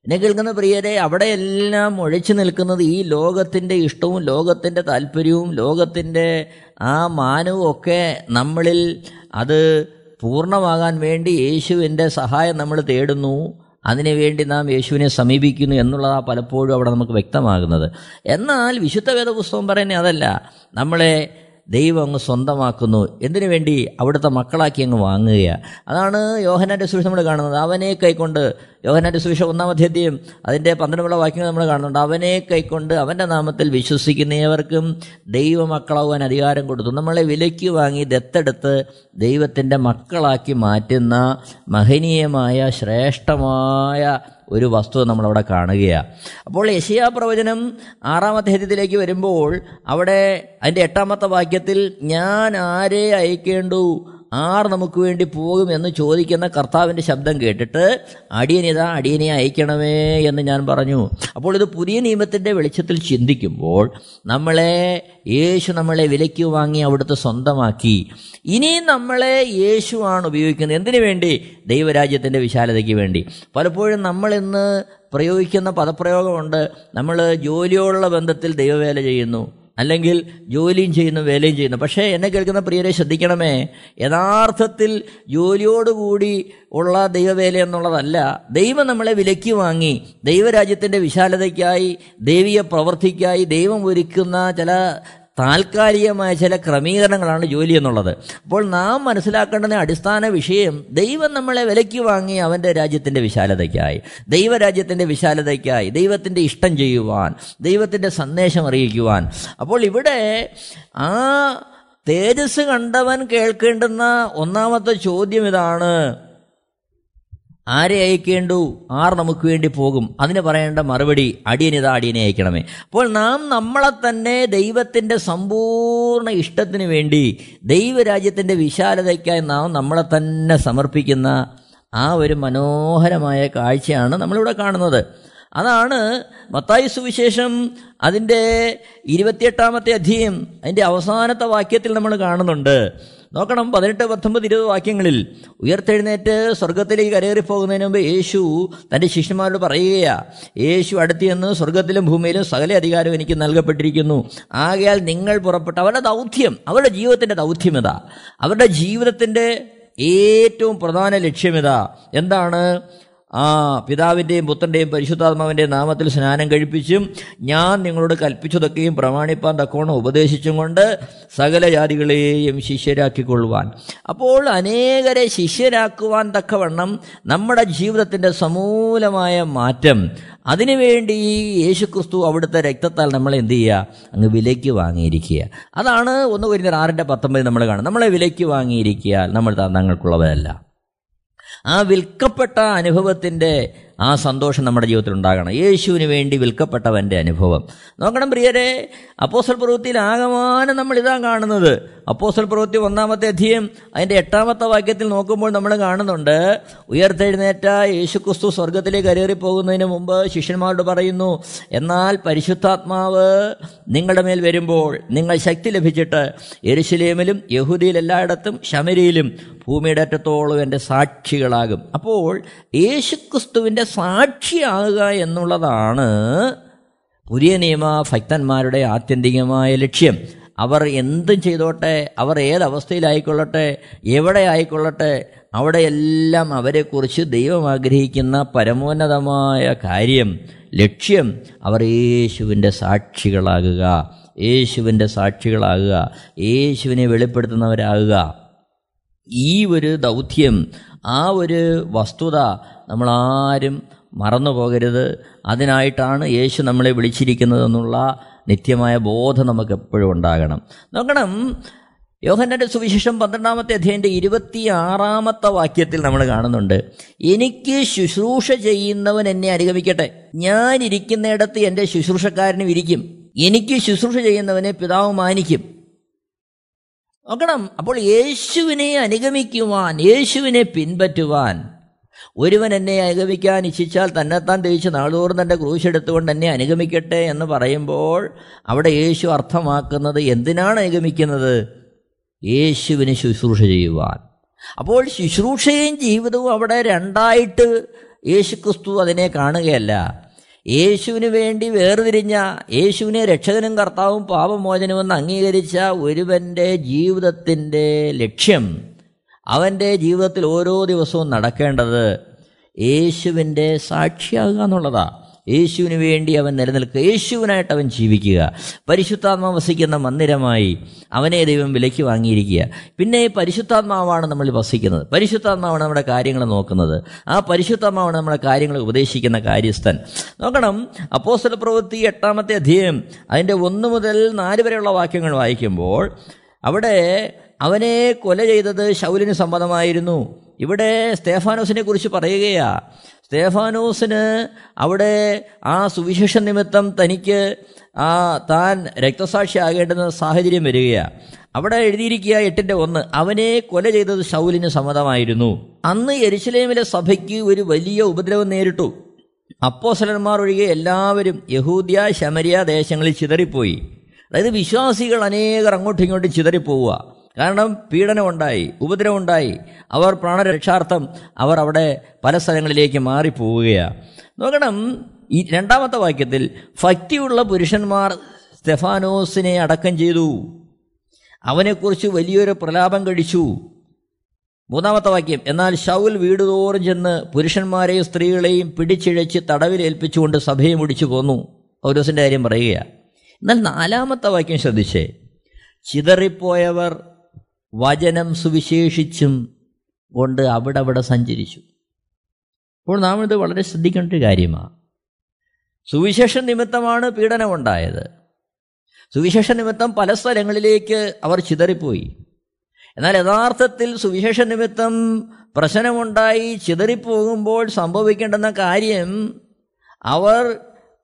എന്നെ കേൾക്കുന്ന പ്രിയരെ അവിടെയെല്ലാം ഒഴിച്ചു നിൽക്കുന്നത് ഈ ലോകത്തിന്റെ ഇഷ്ടവും ലോകത്തിന്റെ താല്പര്യവും ലോകത്തിന്റെ ആ മാനവും ഒക്കെ നമ്മളിൽ അത് പൂർണമാകാൻ വേണ്ടി യേശുവിന്റെ സഹായം നമ്മൾ തേടുന്നു. അതിനുവേണ്ടി നാം യേശുവിനെ സമീപിക്കുന്നു എന്നുള്ളതാണ് പലപ്പോഴും അവിടെ നമുക്ക് വ്യക്തമാകുന്നത്. എന്നാൽ വിശുദ്ധ വേദപുസ്തകം പറയുന്നത് അതല്ല. നമ്മളെ ദൈവം അങ്ങ് സ്വന്തമാക്കുന്നു. എന്തിനു വേണ്ടി? അവിടുത്തെ മക്കളാക്കി അങ്ങ് വാങ്ങുകയാണ് അതാണ് യോഹനാന്റെ സുവിശേഷം നമ്മൾ കാണുന്നത്. അവനെ കൈക്കൊണ്ട് യോഹനാന്റെ സുവിശേഷം ഒന്നാം അധ്യായം അതിന്റെ പന്ത്രണ്ടുള്ള വാക്യങ്ങൾ നമ്മൾ കാണുന്നുണ്ട്. അവനെ കൈക്കൊണ്ട് അവന്റെ നാമത്തിൽ വിശ്വസിക്കുന്നവർക്കും ദൈവമക്കളാവാൻ അധികാരം കൊടുത്തു. നമ്മളെ വിലയ്ക്ക് വാങ്ങി ദത്തെടുത്ത് ദൈവത്തിന്റെ മക്കളാക്കി മാറ്റുന്ന മഹനീയമായ ശ്രേഷ്ഠമായ ഒരു വസ്തു നമ്മളവിടെ കാണുകയാണ് അപ്പോൾ യശയാ പ്രവചനം ആറാം അധ്യായത്തിലേക്ക് വരുമ്പോൾ അവിടെ അതിന്റെ എട്ടാമത്തെ വാക്യത്തിൽ ഞാൻ ആരെ അയക്കേണ്ടു? ആർ നമുക്ക് വേണ്ടി പോകും എന്ന് ചോദിക്കുന്ന കർത്താവിന്റെ ശബ്ദം കേട്ടിട്ട് അടിയനിതാ അടിയനെ അയക്കണമേ എന്ന് ഞാൻ പറഞ്ഞു. അപ്പോൾ ഇത് പുതിയ നിയമത്തിന്റെ വെളിച്ചത്തിൽ ചിന്തിക്കുമ്പോൾ നമ്മളെ യേശു നമ്മളെ വിലയ്ക്ക് വാങ്ങി അവിടുത്തെ സ്വന്തമാക്കി. ഇനി നമ്മളെ യേശുവാണ് ഉപയോഗിക്കുന്നത്. എന്തിനു വേണ്ടി? ദൈവരാജ്യത്തിന്റെ വിശാലതയ്ക്ക് വേണ്ടി. പലപ്പോഴും നമ്മളിന്ന് പ്രയോഗിക്കുന്ന പദപ്രയോഗമുണ്ട്. നമ്മൾ ജോലിയോടുള്ള ബന്ധത്തിൽ ദൈവവേല ചെയ്യുന്നു. അല്ലെങ്കിൽ ജോലിയും ചെയ്യുന്നു വേലയും ചെയ്യുന്നു. പക്ഷേ എന്നെ കേൾക്കുന്ന പ്രിയരെ ശ്രദ്ധിക്കണമേ യഥാർത്ഥത്തിൽ ജോലിയോടുകൂടി ഉള്ള ദൈവവേല എന്നുള്ളതല്ല. ദൈവം നമ്മളെ വിലയ്ക്ക് വാങ്ങി ദൈവരാജ്യത്തിന്റെ വിശാലതയ്ക്കായി ദൈവീയ പ്രവൃത്തിക്കായി ദൈവം ഒരുക്കുന്ന ചില താൽക്കാലികമായ ചില ക്രമീകരണങ്ങളാണ് ജോലി എന്നുള്ളത്. അപ്പോൾ നാം മനസ്സിലാക്കേണ്ടുന്ന അടിസ്ഥാന വിഷയം ദൈവം നമ്മളെ വിലയ്ക്ക് വാങ്ങി അവന്റെ രാജ്യത്തിന്റെ വിശാലതയ്ക്കായി. ദൈവരാജ്യത്തിന്റെ വിശാലതയ്ക്കായി ദൈവത്തിന്റെ ഇഷ്ടം ചെയ്യുവാൻ ദൈവത്തിന്റെ സന്ദേശം അറിയിക്കുവാൻ. അപ്പോൾ ഇവിടെ ആ തേജസ് കണ്ടവൻ കേൾക്കേണ്ടുന്ന ഒന്നാമത്തെ ചോദ്യം ഇതാണ്. ആരെ അയക്കേണ്ടു? ആർ നമുക്ക് വേണ്ടി പോകും? അതിന് പറയേണ്ട മറുപടി അടിയനിതാ അടിയനെ അയക്കണമേ. അപ്പോൾ നാം നമ്മളെ തന്നെ ദൈവത്തിന്റെ സമ്പൂർണ ഇഷ്ടത്തിന് വേണ്ടി ദൈവരാജ്യത്തിന്റെ വിശാലതയ്ക്കായി നാം നമ്മളെ തന്നെ സമർപ്പിക്കുന്ന ആ ഒരു മനോഹരമായ കാഴ്ചയാണ് നമ്മളിവിടെ കാണുന്നത്. അതാണ് മത്തായി സുവിശേഷം അതിന്റെ ഇരുപത്തിയെട്ടാമത്തെ അധ്യയം. അതിന്റെ അവസാനത്തെ വാക്യത്തിൽ നമ്മൾ കാണുന്നുണ്ട്. നോക്കണം പതിനെട്ട് പത്തൊമ്പത് ഇരുപത് വാക്യങ്ങളിൽ. ഉയർത്തെഴുന്നേറ്റ് സ്വർഗത്തിലേക്ക് കരയേറി പോകുന്നതിന് മുമ്പ് യേശു തന്റെ ശിഷ്യന്മാരോട് പറയുകയാണ് യേശു അടുത്ത് എന്ന് സ്വർഗത്തിലും ഭൂമിയിലും സകല അധികാരം എനിക്ക് നൽകപ്പെട്ടിരിക്കുന്നു. ആകയാൽ നിങ്ങൾ പുറപ്പെട്ട അവരുടെ ദൗത്യം അവരുടെ ജീവിതത്തിന്റെ ദൗത്യം ഇതാ. അവരുടെ ജീവിതത്തിന്റെ ഏറ്റവും പ്രധാന ലക്ഷ്യം ഇതാ. എന്താണ്? ആ പിതാവിന്റെയും പുത്രന്റെയും പരിശുദ്ധാത്മാവിന്റെയും നാമത്തിൽ സ്നാനം കഴിപ്പിച്ചും ഞാൻ നിങ്ങളോട് കൽപ്പിച്ചതൊക്കെയും പ്രമാണിപ്പാൻ തക്കോണം ഉപദേശിച്ചും കൊണ്ട് സകല ജാതികളെയും ശിഷ്യരാക്കിക്കൊള്ളുവാൻ. അപ്പോൾ അനേകരെ ശിഷ്യരാക്കുവാൻ തക്കവണ്ണം നമ്മുടെ ജീവിതത്തിന്റെ സമൂലമായ മാറ്റം. അതിനുവേണ്ടി യേശുക്രിസ്തു അവിടുത്തെ രക്തത്താൽ നമ്മൾ എന്ത് ചെയ്യുക? അങ്ങ് വിലയ്ക്ക് വാങ്ങിയിരിക്കുക. അതാണ് ഒന്ന് കുരിഞ്ഞ ആറിന്റെ പത്തൊമ്പത് നമ്മൾ കാണുന്നത്. നമ്മളെ വിലയ്ക്ക് വാങ്ങിയിരിക്കുക നമ്മൾ തങ്ങൾക്കുള്ളവരല്ല. ആ വിൽക്കപ്പെട്ട അനുഭവത്തിന്റെ ആ സന്തോഷം നമ്മുടെ ജീവിതത്തിൽ ഉണ്ടാകണം. യേശുവിന് വേണ്ടി വിൽക്കപ്പെട്ടവന്റെ അനുഭവം. നോക്കണം പ്രിയരെ അപ്പോസൽ പ്രവൃത്തിയിൽ ആകമാനം നമ്മൾ ഇതാ കാണുന്നത്. അപ്പോസൽ പ്രവൃത്തി ഒന്നാമത്തെ അധ്യയം അതിന്റെ എട്ടാമത്തെ വാക്യത്തിൽ നോക്കുമ്പോൾ നമ്മൾ കാണുന്നുണ്ട് ഉയർത്തെഴുന്നേറ്റ യേശുക്രിസ്തു സ്വർഗത്തിലേക്ക് കരേറി പോകുന്നതിന് മുമ്പ് ശിഷ്യന്മാരോട് പറയുന്നു എന്നാൽ പരിശുദ്ധാത്മാവ് നിങ്ങളുടെ മേൽ വരുമ്പോൾ നിങ്ങൾ ശക്തി ലഭിച്ചിട്ട് എരുശലേമിലും യഹൂദിയിൽ എല്ലായിടത്തും ശമരിയിലും ഭൂമിയുടെ അറ്റത്തോളം എന്റെ സാക്ഷികളാകും. അപ്പോൾ യേശുക്രിസ്തുവിന്റെ സാക്ഷിയാകുക എന്നുള്ളതാണ് പുതിയ നിയമ ഭക്തന്മാരുടെ ആത്യന്തികമായ ലക്ഷ്യം. അവർ എന്തും ചെയ്തോട്ടെ അവർ ഏതവസ്ഥയിലായിക്കൊള്ളട്ടെ എവിടെ ആയിക്കൊള്ളട്ടെ അവിടെയെല്ലാം അവരെക്കുറിച്ച് ദൈവം ആഗ്രഹിക്കുന്ന പരമോന്നതമായ കാര്യം ലക്ഷ്യം അവർ യേശുവിന്റെ സാക്ഷികളാകുക യേശുവിന്റെ സാക്ഷികളാകുക യേശുവിനെ വെളിപ്പെടുത്തുന്നവരാകുക. ഈ ഒരു ദൗത്യം ആ ഒരു വസ്തുത നമ്മളാരും മറന്നു പോകരുത്. അതിനായിട്ടാണ് യേശു നമ്മളെ വിളിച്ചിരിക്കുന്നത് എന്നുള്ള നിത്യമായ ബോധം നമുക്ക് എപ്പോഴും ഉണ്ടാകണം. നോക്കണം യോഹന്നന്റെ സുവിശേഷം പന്ത്രണ്ടാമത്തെ അധ്യയന്റെ ഇരുപത്തി ആറാമത്തെ വാക്യത്തിൽ നമ്മൾ കാണുന്നുണ്ട് എനിക്ക് ശുശ്രൂഷ ചെയ്യുന്നവൻ എന്നെ അനുഗമിക്കട്ടെ. ഞാൻ ഇരിക്കുന്നിടത്ത് എന്റെ ശുശ്രൂഷക്കാരനും ഇരിക്കും. എനിക്ക് ശുശ്രൂഷ ചെയ്യുന്നവനെ പിതാവ് മാനിക്കും. നോക്കണം. അപ്പോൾ യേശുവിനെ അനുഗമിക്കുവാൻ യേശുവിനെ പിൻപറ്റുവാൻ ഒരുവൻ എന്നെ അനുഗമിക്കാൻ ഇച്ഛിച്ചാൽ തന്നെത്താൻ തേച്ച് നാളോറും തന്റെ ക്രൂശെടുത്തുകൊണ്ട് എന്നെ അനുഗമിക്കട്ടെ എന്ന് പറയുമ്പോൾ അവിടെ യേശു അർത്ഥമാക്കുന്നത് എന്തിനാണ് അനുഗമിക്കുന്നത്? യേശുവിന് ശുശ്രൂഷ ചെയ്യുവാൻ. അപ്പോൾ ശുശ്രൂഷയും ജീവിതവും അവിടെ രണ്ടായിട്ട് യേശുക്രിസ്തു അതിനെ കാണുകയല്ല. യേശുവിന് വേണ്ടി വേർതിരിഞ്ഞ യേശുവിനെ രക്ഷകനും കർത്താവും പാപമോചനമെന്ന് അംഗീകരിച്ച ഒരുവന്റെ ജീവിതത്തിന്റെ ലക്ഷ്യം അവന്റെ ജീവിതത്തിൽ ഓരോ ദിവസവും നടക്കേണ്ടത് യേശുവിന്റെ സാക്ഷിയാകുക എന്നുള്ളതാണ് യേശുവിന് വേണ്ടി അവൻ നിലനിൽക്കുക. യേശുവിനായിട്ട് അവൻ ജീവിക്കുക. പരിശുദ്ധാത്മാവ് വസിക്കുന്ന മന്ദിരമായി അവനെ ദൈവം വിലയ്ക്ക് വാങ്ങിയിരിക്കുക. പിന്നെ ഈ പരിശുദ്ധാത്മാവാണ് നമ്മൾ വസിക്കുന്നത്. പരിശുദ്ധാത്മാവാണ് നമ്മുടെ കാര്യങ്ങൾ നോക്കുന്നത്. ആ പരിശുദ്ധാത്മാവാണ് നമ്മുടെ കാര്യങ്ങൾ ഉപദേശിക്കുന്ന കാര്യസ്ഥൻ. നോക്കണം അപ്പോസ്തല പ്രവൃത്തി എട്ടാമത്തെ അധ്യയം അതിന്റെ ഒന്ന് മുതൽ നാല് വരെയുള്ള വാക്യങ്ങൾ വായിക്കുമ്പോൾ അവിടെ അവനെ കൊല ചെയ്തത് ശൗലിന് സമ്മതമായിരുന്നു ഇവിടെ സ്തേഫാനോസിനെ കുറിച്ച് പറയുകയാ സ്തേഫാനോസിന് അവിടെ ആ സുവിശേഷ നിമിത്തം തനിക്ക് ആ താൻ രക്തസാക്ഷിയാകേണ്ടുന്ന സാഹചര്യം വരികയാണ് അവിടെ എഴുതിയിരിക്കുക എട്ടിന്റെ ഒന്ന് അവനെ കൊല ചെയ്തത് ശൗലിന് സമ്മതമായിരുന്നു. അന്ന് എരുസലേമിലെ സഭയ്ക്ക് ഒരു വലിയ ഉപദ്രവം നേരിട്ടു. അപ്പോസലന്മാർ ഒഴികെ എല്ലാവരും യഹൂദ്യ ശമരിയ ദേശങ്ങളിൽ ചിതറിപ്പോയി. അതായത് വിശ്വാസികൾ അനേകർ അങ്ങോട്ടും ഇങ്ങോട്ടും ചിതറിപ്പോവുക. കാരണം പീഡനമുണ്ടായി ഉപദ്രവമുണ്ടായി. അവർ പ്രാണരക്ഷാർത്ഥം അവർ അവിടെ പല സ്ഥലങ്ങളിലേക്ക് മാറിപ്പോവുകയാണ് നോക്കണം ഈ രണ്ടാമത്തെ വാക്യത്തിൽ ഭക്തിയുള്ള പുരുഷന്മാർ സ്റ്റെഫാനോസിനെ അടക്കം ചെയ്തു. അവനെക്കുറിച്ച് വലിയൊരു പ്രലാപം കഴിച്ചു. മൂന്നാമത്തെ വാക്യം എന്നാൽ ഷൗൽ വീടുതോറും ചെന്ന് പുരുഷന്മാരെയും സ്ത്രീകളെയും പിടിച്ചിഴച്ച് തടവിലേൽപ്പിച്ചുകൊണ്ട് സഭയെ മുടിച്ചു പോന്നു. പൗരോസിന്റെ കാര്യം പറയുകയാണ് എന്നാൽ നാലാമത്തെ വാക്യം ശ്രദ്ധിച്ചേ. ചിതറിപ്പോയവർ വചനം സുവിശേഷിച്ചും കൊണ്ട് അവിടെ അവിടെ സഞ്ചരിച്ചു. അപ്പോൾ നാം ഇത് വളരെ ശ്രദ്ധിക്കേണ്ട ഒരു കാര്യമാണ് സുവിശേഷ നിമിത്തമാണ് പീഡനമുണ്ടായത്. സുവിശേഷ നിമിത്തം പല സ്ഥലങ്ങളിലേക്ക് അവർ ചിതറിപ്പോയി. എന്നാൽ യഥാർത്ഥത്തിൽ സുവിശേഷ നിമിത്തം പ്രശ്നമുണ്ടായി ചിതറിപ്പോകുമ്പോൾ സംഭവിക്കേണ്ടുന്ന കാര്യം അവർ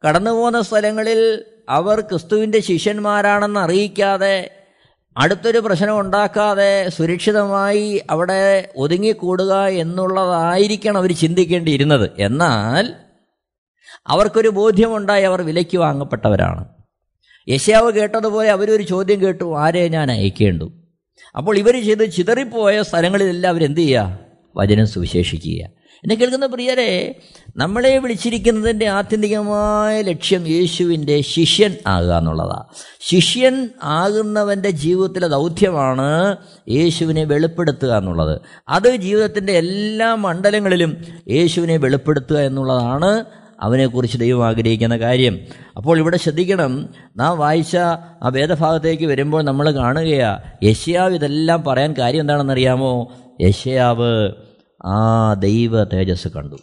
കടന്നു പോകുന്ന സ്ഥലങ്ങളിൽ അവർ ക്രിസ്തുവിന്റെ ശിഷ്യന്മാരാണെന്ന് അറിയിക്കാതെ അടുത്തൊരു പ്രശ്നം ഉണ്ടാക്കാതെ സുരക്ഷിതമായി അവിടെ ഒതുങ്ങിക്കൂടുക എന്നുള്ളതായിരിക്കണം അവർ ചിന്തിക്കേണ്ടിയിരുന്നത്. എന്നാൽ അവർക്കൊരു ബോധ്യമുണ്ടായി അവർ വിലയ്ക്ക് വാങ്ങപ്പെട്ടവരാണ്. യശാവ് കേട്ടതുപോലെ അവരൊരു ചോദ്യം കേട്ടു ആരെ ഞാൻ അയക്കേണ്ടു? അപ്പോൾ ഇവർ ചെയ്ത് ചിതറിപ്പോയ സ്ഥലങ്ങളിലെല്ലാം അവരെന്ത് ചെയ്യുക? വചനം സുവിശേഷിക്കുക. എന്നെ കേൾക്കുന്ന പ്രിയരെ നമ്മളെ വിളിച്ചിരിക്കുന്നതിന്റെ ആത്യന്തികമായ ലക്ഷ്യം യേശുവിന്റെ ശിഷ്യൻ ആകുക എന്നുള്ളതാണ് ശിഷ്യൻ ആകുന്നവന്റെ ജീവിതത്തിലെ ദൗത്യമാണ് യേശുവിനെ വെളിപ്പെടുത്തുക എന്നുള്ളത്. അത് ജീവിതത്തിന്റെ എല്ലാ മണ്ഡലങ്ങളിലും യേശുവിനെ വെളിപ്പെടുത്തുക എന്നുള്ളതാണ് അവനെക്കുറിച്ച് ദൈവം ആഗ്രഹിക്കുന്ന കാര്യം. അപ്പോൾ ഇവിടെ ശ്രദ്ധിക്കണം നാം വായിച്ച ആ വേദഭാഗത്തേക്ക് വരുമ്പോൾ നമ്മൾ കാണുകയാണ് യശയാവ് ഇതെല്ലാം പറയാൻ കാര്യം എന്താണെന്നറിയാമോ? യശയാവ് ആ ദൈവ തേജസ് കണ്ടു.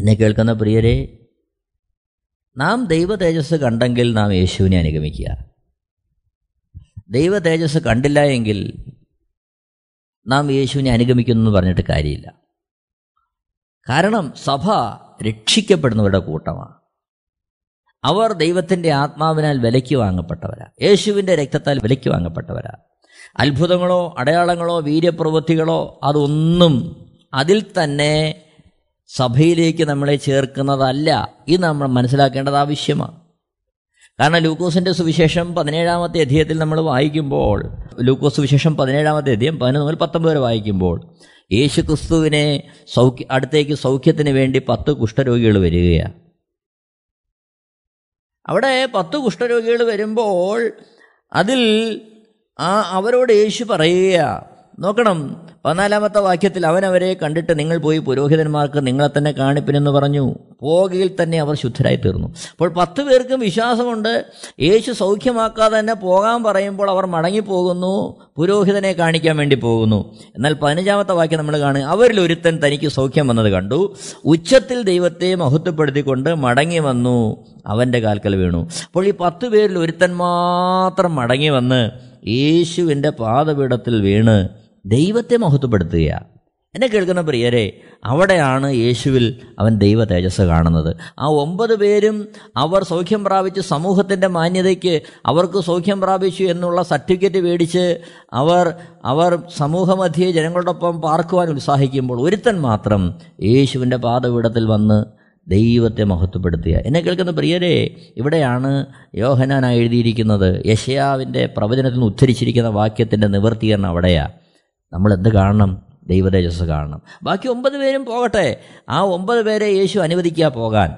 എന്നെ കേൾക്കുന്ന പ്രിയരെ നാം ദൈവ തേജസ് കണ്ടെങ്കിൽ നാം യേശുവിനെ അനുഗമിക്കുക. ദൈവ തേജസ് കണ്ടില്ല എങ്കിൽ നാം യേശുവിനെ അനുഗമിക്കുന്നു എന്ന് പറഞ്ഞിട്ട് കാര്യമില്ല. കാരണം സഭ രക്ഷിക്കപ്പെടുന്നവരുടെ കൂട്ടമാണ്. അവർ ദൈവത്തിന്റെ ആത്മാവിനാൽ വിലയ്ക്ക് വാങ്ങപ്പെട്ടവരാ. യേശുവിന്റെ രക്തത്താൽ വിലയ്ക്ക് വാങ്ങപ്പെട്ടവരാ. അത്ഭുതങ്ങളോ അടയാളങ്ങളോ വീര്യപ്രവൃത്തികളോ അതൊന്നും അതിൽ തന്നെ സഭയിലേക്ക് നമ്മളെ ചേർക്കുന്നതല്ല. ഇത് നമ്മൾ മനസ്സിലാക്കേണ്ടത് ആവശ്യമാണ്. കാരണം ലൂക്കോസിന്റെ സുവിശേഷം പതിനേഴാമത്തെ അധ്യായത്തിൽ നമ്മൾ വായിക്കുമ്പോൾ ലൂക്കോസ് സുവിശേഷം പതിനേഴാമത്തെ അധ്യയം പതിനൊന്ന് മുതൽ പത്തൊമ്പത് വരെ വായിക്കുമ്പോൾ യേശു ക്രിസ്തുവിനെ സൗഖ്യ അടുത്തേക്ക് സൗഖ്യത്തിന് വേണ്ടി പത്ത് കുഷ്ഠരോഗികൾ വരികയാണ് അവിടെ പത്ത് കുഷ്ഠരോഗികൾ വരുമ്പോൾ അതിൽ ആ അവരോട് യേശു പറയുക നോക്കണം പതിനാലാമത്തെ വാക്യത്തിൽ അവൻ അവരെ കണ്ടിട്ട് നിങ്ങൾ പോയി പുരോഹിതന്മാർക്ക് നിങ്ങളെ തന്നെ കാണിപ്പിനെന്ന് പറഞ്ഞു. പോകയിൽ തന്നെ അവർ ശുദ്ധരായി തീർന്നു അപ്പോൾ പത്ത് പേർക്കും വിശ്വാസമുണ്ട് യേശു സൗഖ്യമാക്കാതെ തന്നെ പോകാൻ പറയുമ്പോൾ അവർ മടങ്ങിപ്പോകുന്നു പുരോഹിതനെ കാണിക്കാൻ വേണ്ടി പോകുന്നു. എന്നാൽ പതിനഞ്ചാമത്തെ വാക്യം നമ്മൾ കാണുക അവരിൽ ഒരുത്തൻ തനിക്ക് സൗഖ്യം വന്നത് കണ്ടു. ഉച്ചത്തിൽ ദൈവത്തെ മഹത്വപ്പെടുത്തിക്കൊണ്ട് മടങ്ങി വന്നു അവന്റെ കാൽക്കൽ വീണു. അപ്പോൾ ഈ പത്ത് പേരിൽ ഒരുത്തൻ മാത്രം മടങ്ങി വന്ന് യേശുവിന്റെ പാദപീഠത്തിൽ വീണ് ദൈവത്തെ മഹത്വപ്പെടുത്തുക എന്നെ കേൾക്കുന്ന പ്രിയരെ അവിടെയാണ് യേശുവിൽ അവൻ ദൈവ തേജസ് കാണുന്നത്. ആ ഒമ്പത് പേരും അവർ സൗഖ്യം പ്രാപിച്ച് സമൂഹത്തിന്റെ മാന്യതയ്ക്ക് അവർക്ക് സൗഖ്യം പ്രാപിച്ചു എന്നുള്ള സർട്ടിഫിക്കറ്റ് മേടിച്ച് അവർ അവർ സമൂഹമധ്യേ ജനങ്ങളോടൊപ്പം പാർക്കുവാൻ ഉത്സാഹിക്കുമ്പോൾ ഒരുത്തൻ മാത്രം യേശുവിന്റെ പാതപീഠത്തിൽ വന്ന് ദൈവത്തെ മഹത്വപ്പെടുത്തുക. എന്നെ കേൾക്കുന്ന പ്രിയരെ ഇവിടെയാണ് യോഹനാൻ എഴുതിയിരിക്കുന്നത്. യശയാവിന്റെ പ്രവചനത്തിൽ നിന്ന് ഉദ്ധരിച്ചിരിക്കുന്ന വാക്യത്തിന്റെ നിവർത്തീകരണം അവിടെയാണ് നമ്മൾ എന്ത് കാണണം? ദൈവതേജസ് കാണണം. ബാക്കി ഒമ്പത് പേരും പോകട്ടെ. ആ ഒമ്പത് പേരെ യേശു അനുവദിക്കുക പോകാൻ.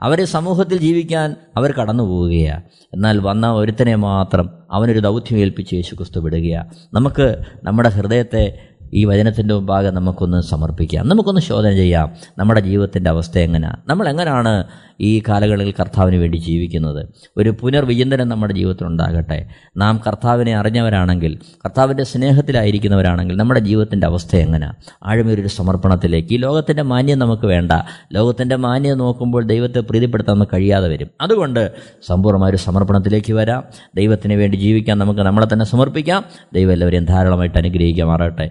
അവരെ സമൂഹത്തിൽ ജീവിക്കാൻ അവർ കടന്നു പോവുകയാണ് എന്നാൽ വന്ന ഒരുത്തനെ മാത്രം അവനൊരു ദൗത്യം ഏൽപ്പിച്ച് യേശു ക്രിസ്തു വിടുകയാണ് നമുക്ക് നമ്മുടെ ഹൃദയത്തെ ഈ വചനത്തിന്റെ മുമ്പാകെ നമുക്കൊന്ന് സമർപ്പിക്കാം. നമുക്കൊന്ന് ശോധന ചെയ്യാം. നമ്മുടെ ജീവിതത്തിന്റെ അവസ്ഥ എങ്ങനെയാണ് നമ്മൾ എങ്ങനെയാണ് ഈ കാലങ്ങളിൽ കർത്താവിന് വേണ്ടി ജീവിക്കുന്നത്? ഒരു പുനർവിചിന്തനം നമ്മുടെ ജീവിതത്തിൽ ഉണ്ടാകട്ടെ. നാം കർത്താവിനെ അറിഞ്ഞവരാണെങ്കിൽ കർത്താവിന്റെ സ്നേഹത്തിലായിരിക്കുന്നവരാണെങ്കിൽ നമ്മുടെ ജീവിതത്തിന്റെ അവസ്ഥ എങ്ങനെയാണ് ആഴമേറിയൊരു സമർപ്പണത്തിലേക്ക്. ഈ ലോകത്തിന്റെ മാന്യം നമുക്ക് വേണ്ട. ലോകത്തിന്റെ മാന്യം നോക്കുമ്പോൾ ദൈവത്തെ പ്രീതിപ്പെടുത്താൻ നമുക്ക് കഴിയാതെ വരും. അതുകൊണ്ട് സമ്പൂർണമായൊരു സമർപ്പണത്തിലേക്ക് വരാം. ദൈവത്തിന് വേണ്ടി ജീവിക്കാൻ നമുക്ക് നമ്മളെ തന്നെ സമർപ്പിക്കാം. ദൈവം എല്ലാവരെയും ധാരാളമായിട്ട് അനുഗ്രഹിക്കുമാറാകട്ടെ.